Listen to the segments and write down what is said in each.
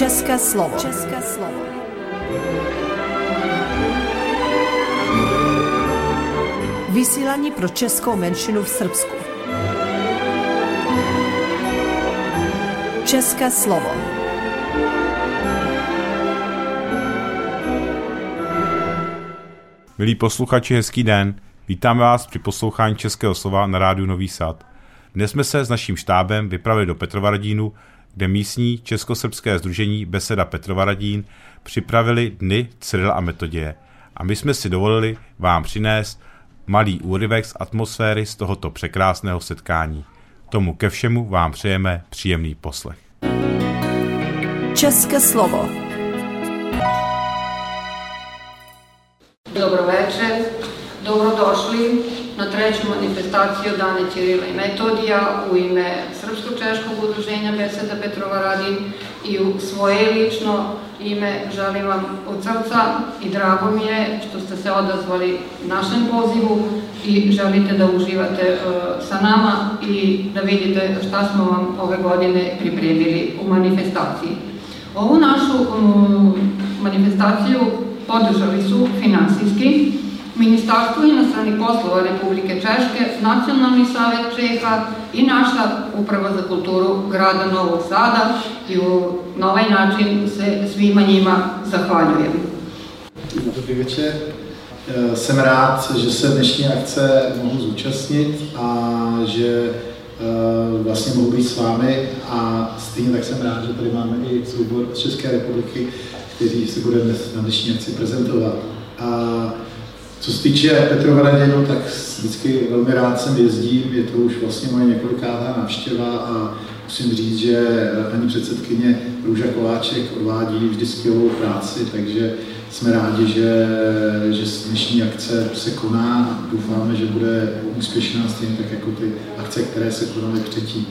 České slovo. České slovo. Vysílání pro českou menšinu v Srbsku. České slovo. Milí posluchači, hezký den. Vítáme vás při poslouchání Českého slova na rádiu Nový Sad. Dnes jsme se s naším štábem vypravili do Petrovaradínu, kde místní českosrbské združení Beseda Petrovaradín připravili dny Cyrila a Metoděje. A my jsme si dovolili vám přinést malý úryvek z atmosféry z tohoto překrásného setkání. Tomu ke všemu vám přejeme příjemný poslech. České slovo. Dobro večer, dobrodošli na treću manifestaciju Dane Ćirila i Metodija u ime Srpsko-Češkog udruženja Beseda Petrova Radin i u svoje lično ime želim vam od srca i drago mi je što ste se odazvali našem pozivu i želite da uživate uh, sa nama i da vidite šta smo vam ove godine pripremili u manifestaciji. Ovu našu manifestaciju podržali su finansijski Ministarstvo inostranih poslova Republike Češke, Nacionalni savet Čeha i naša Uprava za kulturu grada Novog Sada i u, na ovaj način se svima njima zahvaljujem. Dobrý večer. Jsem rád, že se dnešní akce mohu zúčastnit a že vlastně mohu být s vámi a stejně tak jsem rád, že tady máme i soubor z České republiky, kteří se bude dnes na dnešní akci prezentovat. A co se týče Petrohradu, tak vždycky velmi rád sem jezdím, je to už vlastně moje několikátá návštěva a musím říct, že paní předsedkyně Růža Koláček odvádí vždy skvělou práci, takže jsme rádi, že, že dnešní akce se koná a doufáme, že bude úspěšná stejně tak jako ty akce, které se konaly předtím.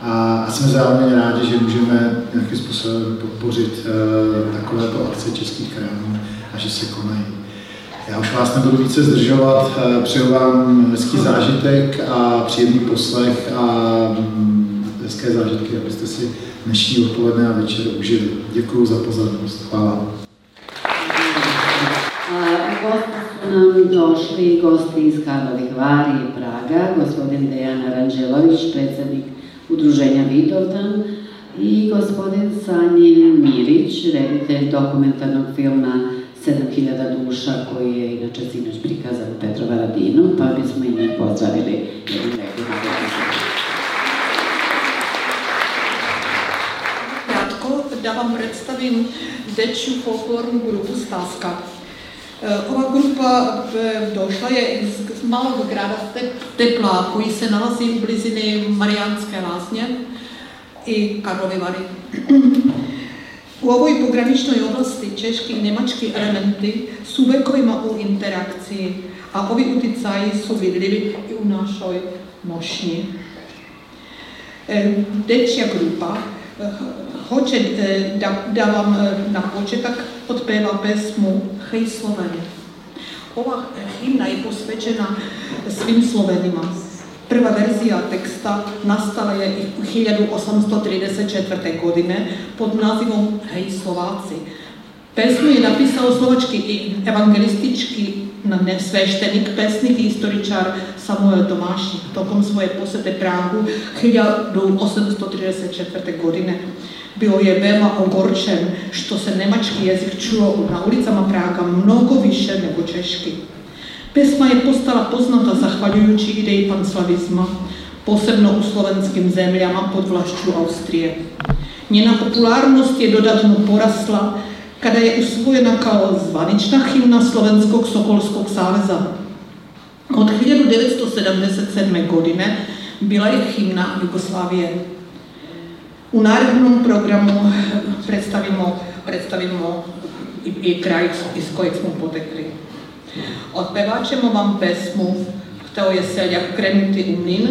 A, a jsme zároveň rádi, že můžeme nějakým způsobem podpořit uh, takovéto akce českých krajů a že se konají. Já už vás nebudu více zdržovat, eh, přeju vám hezký zážitek a příjemný poslech a mm, hezké zážitky, abyste si dnešní odpoledne a večer užili. Děkuji za pozornost. Nam došli gosti iz Karlovih Vari i Praga, gospodin Dejan Aranđelović, predsjednik udruženja Vidovdan i gospodin Sanjin Mirić, reditelj dokumentarnog filma 7000 duša koji je inače sinoć prikazan u Petrovaradinu, pa bismo i njih pozdravili jednim lepim Kratko da vam predstavim dečju folklornu grupu Staska. Ova grupa došla je iz malog grada Tepla koji se nalazi u blizini Marijanske lasnje i Karlovi Vari. U ovoj pograničnoj oblasti češki i nemački elementi su vekovima u interakciji, a ovi uticaji su vidljivi i u našoj nošnji. E, dečja grupa e, hoće e, da, da vam na početak otpeva pesmu Hej Sloveni. Ova himna je posvećena svim Slovenima. Prva verzija teksta nastala je u 1834. godine pod nazivom Hej Slováci. Pesmu je napisao slovački i evangelistički sveštenik, pesnik i istoričar Samuel Tomášik tokom svoje posete Pragu 1834. godine. Bio je veoma ogorčen što se nemački jezik čuo na ulicama Praga mnogo više nego češki. Pesma je postala poznata zahvaljujući ideji panslavizma, posebno u slovenskim zemljama pod vlašću Austrije. Njena popularnost je dodatno porasla kada je usvojena kao zvanična himna Slovenskog Sokolskog saveza. Od 1977. godine bila je himna Jugoslavije. U narednom programu predstavimo, predstavimo i, i kraj iz kojeg smo potekli. Ćemo vam pesmu Hteo je seljak krenuti u mlin,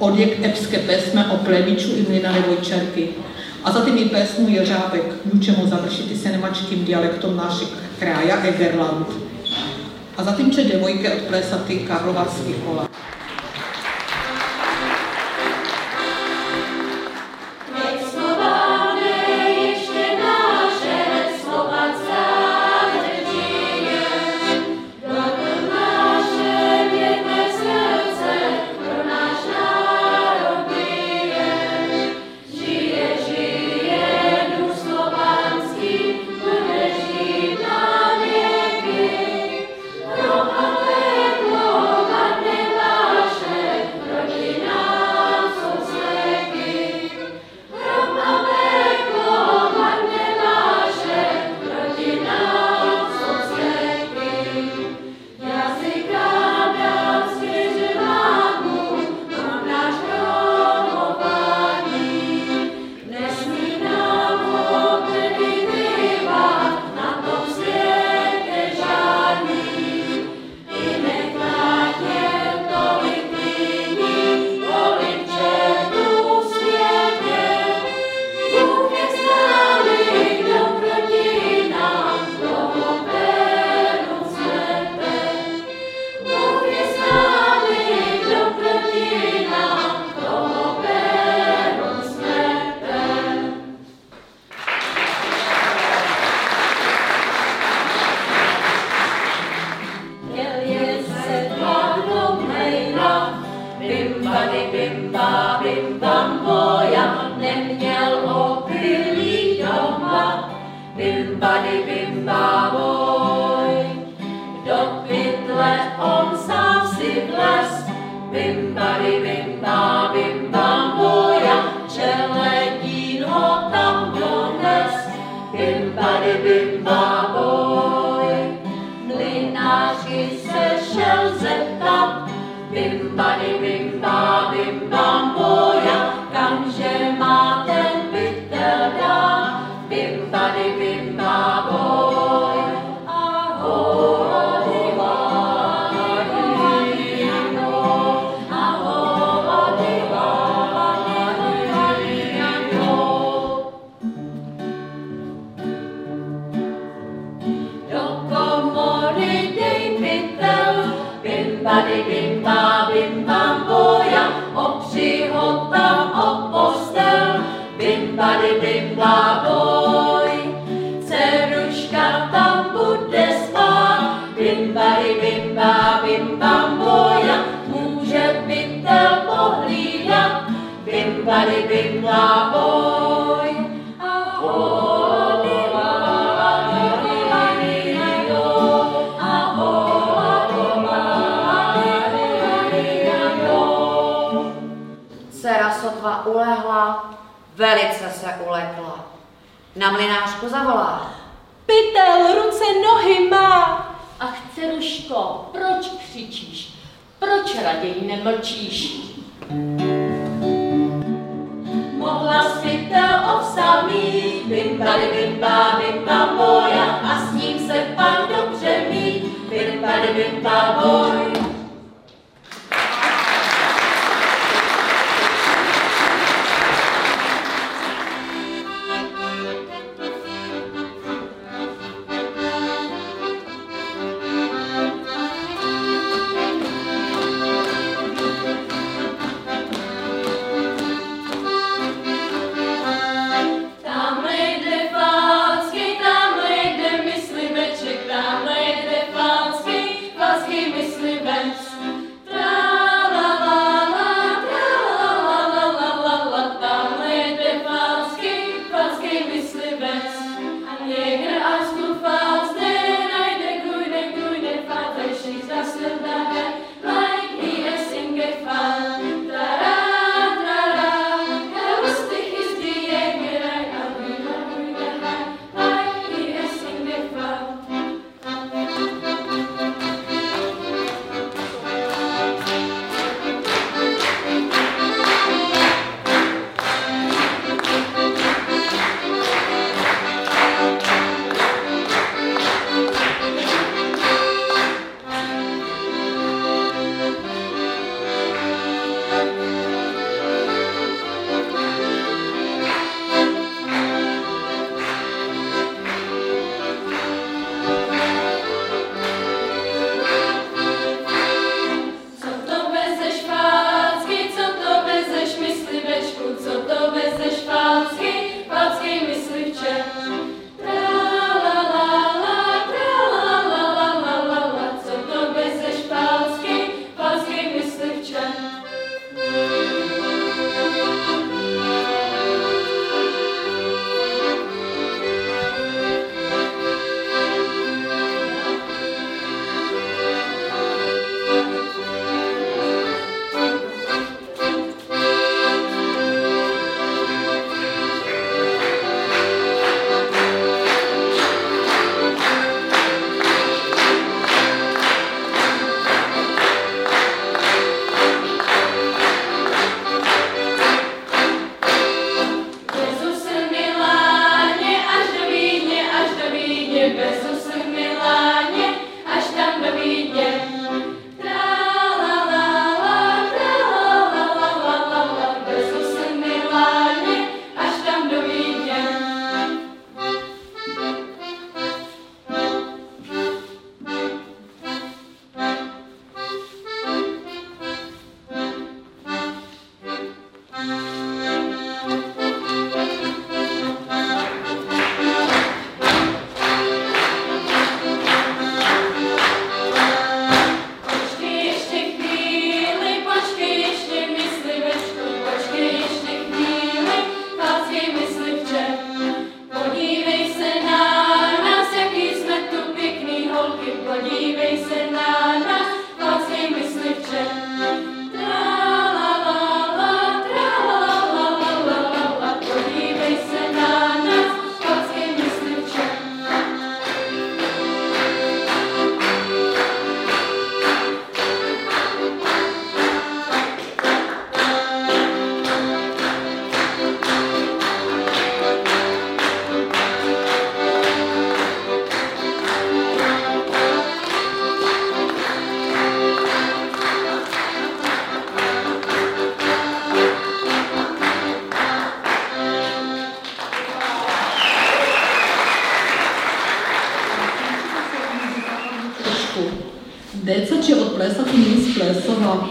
odjek epske pesme o plebiću i mlinarevoj čerki. A zatim i pesmu Ježábek, nju ćemo završiti se nemačkim dijalektom našeg kraja Egerland. A zatim će djevojke odplesati Karlovarski kola. Bimba, bimba, bim, bam, bim nem, badi bim ba bim bam boja, opři ho tam o postel, bim badi bim ba boj. Ceruška tam bude spát, bim badi bim ba bim bam boja, může pytel pohlídat, bim badi bim ba boj. Velice se ulekla. Na mlinářku zavolá. Pytel ruce nohy má. Ach, dceruško, proč křičíš? Proč raději nemlčíš? Mohla s pytel ovsamý, bim bali bim ba bim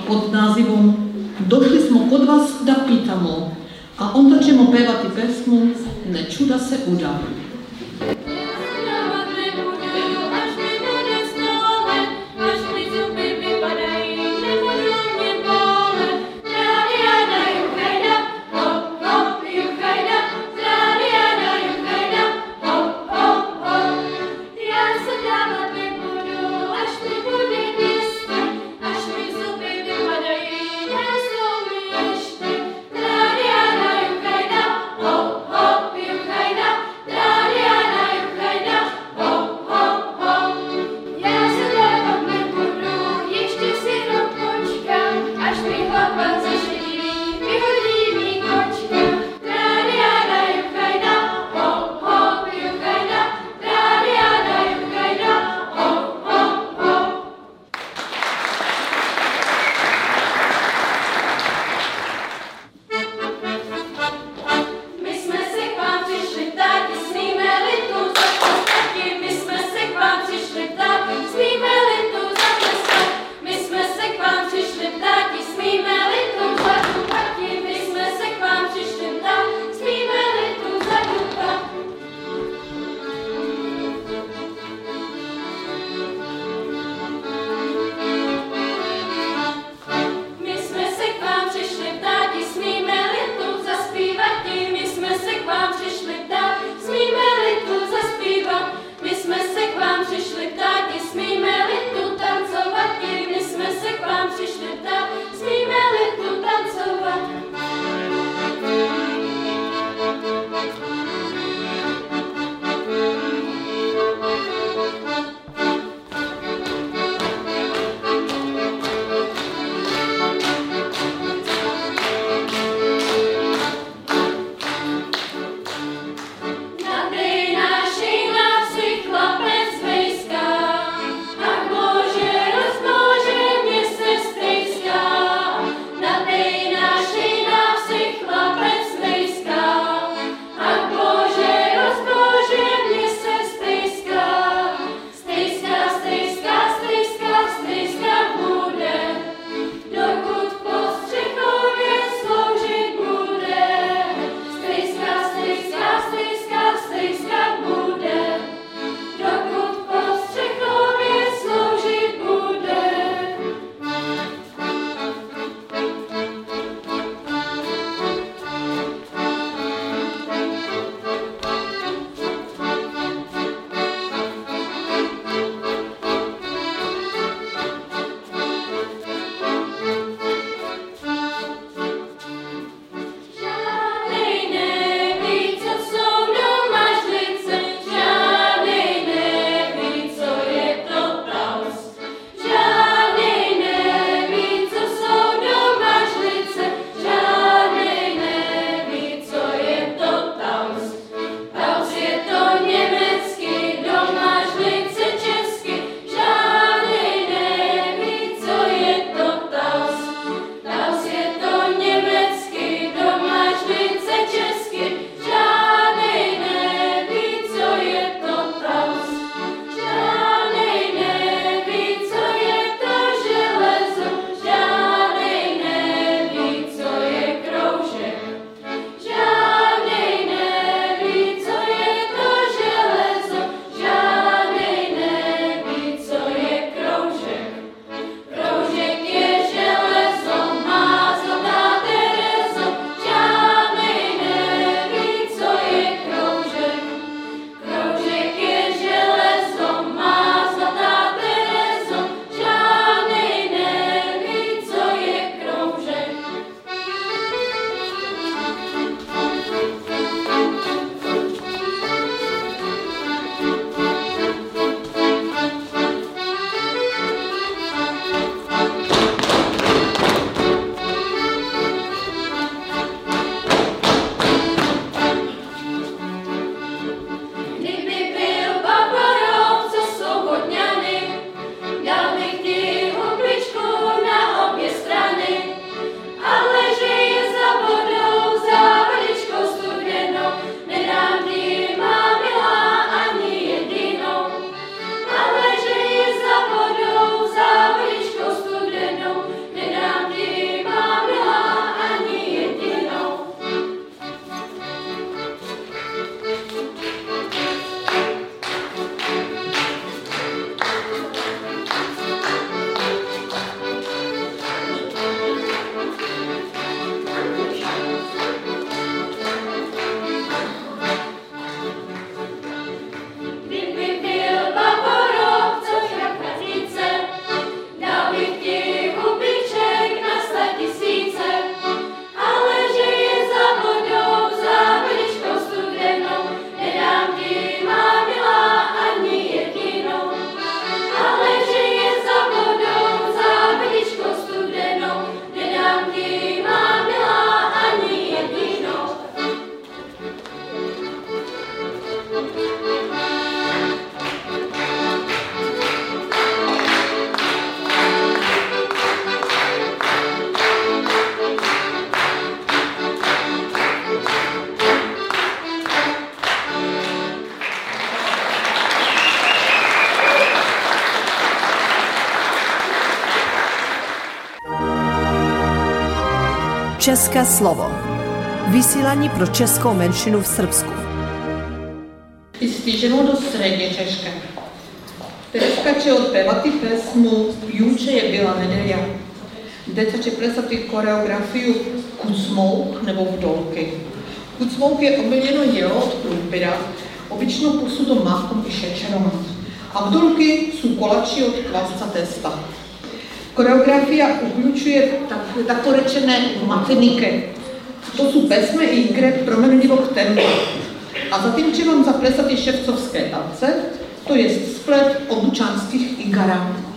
pod nazivom Došli smo kod vas da pitamo, a onda ćemo pevati pesmu Ne čuda se uda. České slovo. Vysílání pro českou menšinu v Srbsku. Stižemo do srednje Češke. Tereska će otpevati pesmu Juče je bila nedelja. Deca će plesati koreografiju Kucmouk nebo Vdolky. Kucmouk je omiljeno jelo od krumpira, obično posudo mákom i šećerom. A vdolky sú kolači od kvasca testa. Koreografija uključuje tak, tako matenike. To sú pesme i igre promenlivog tempa. A zatim će vam zaplesati ševcovské tance, to je splet obučanských igara.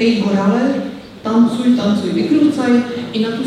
Ej Gorale, tancuj, tancuj, vykrucaj i na tu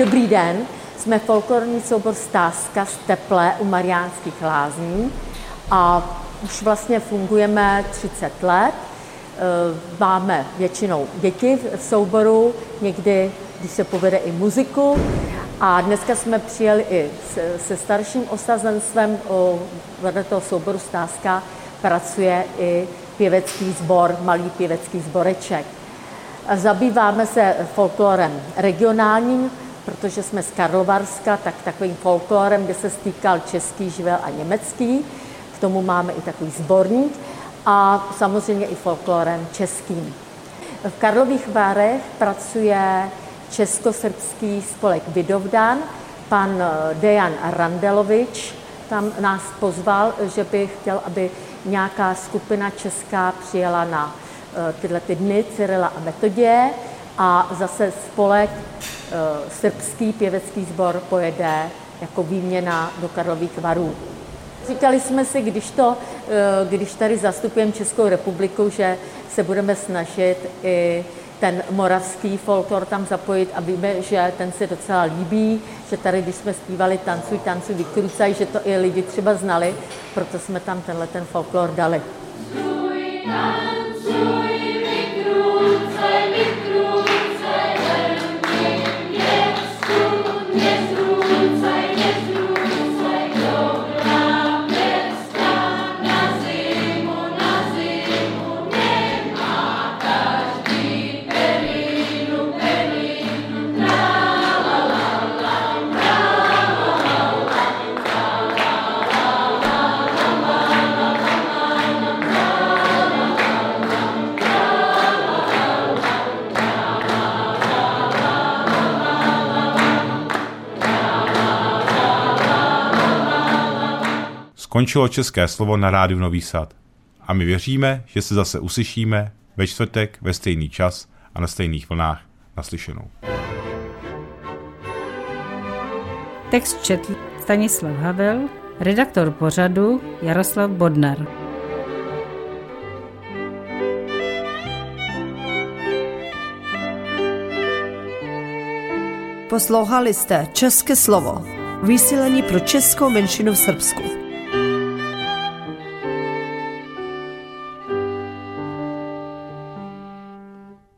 Dobrý den, jsme folklorní soubor Stázka z Teple u Mariánských lázní a už vlastně fungujeme 30 let. Eh, Máme většinou děti v souboru, někdy, když se povede, i muziku. A dneska jsme přijeli i se, starším osazenstvem, vedle toho souboru Stázka pracuje i pěvecký sbor, malý pěvecký sboreček. Zabýváme se folklorem regionálním, protože jsme z Karlovarska, tak takovým folklorem by se stýkal český živel a německý. K tomu máme i takový sborník a samozřejmě i folklorem českým. V Karlových Varech pracuje českosrbský spolek Vidovdan, pan Dejan Randelovič tam nás pozval, že by chtěl, aby nějaká skupina česká přijela na eh, tyhle ty dny Cyrila a Metodě a zase spolek eh, srbský pěvecký sbor pojede jako výměna do Karlových Varů. Říkali jsme si, když, to, eh, když tady zastupujeme Českou republiku, že se budeme snažit i ten moravský folklor tam zapojit a víme, že ten se docela líbí, že tady, když jsme zpívali Tancuj, tancuj, vykrucaj, že to i lidi třeba znali, proto jsme tam tenhle ten folklor dali. Tancuj, skončilo české slovo na rádiu Nový Sad. A my věříme, že se zase uslyšíme ve čtvrtek ve stejný čas a na stejných vlnách naslyšenou. Text četl Stanislav Havel, redaktor pořadu Jaroslav Bodnar. Poslouchali jste České slovo, vysílení pro českou menšinu v Srbsku.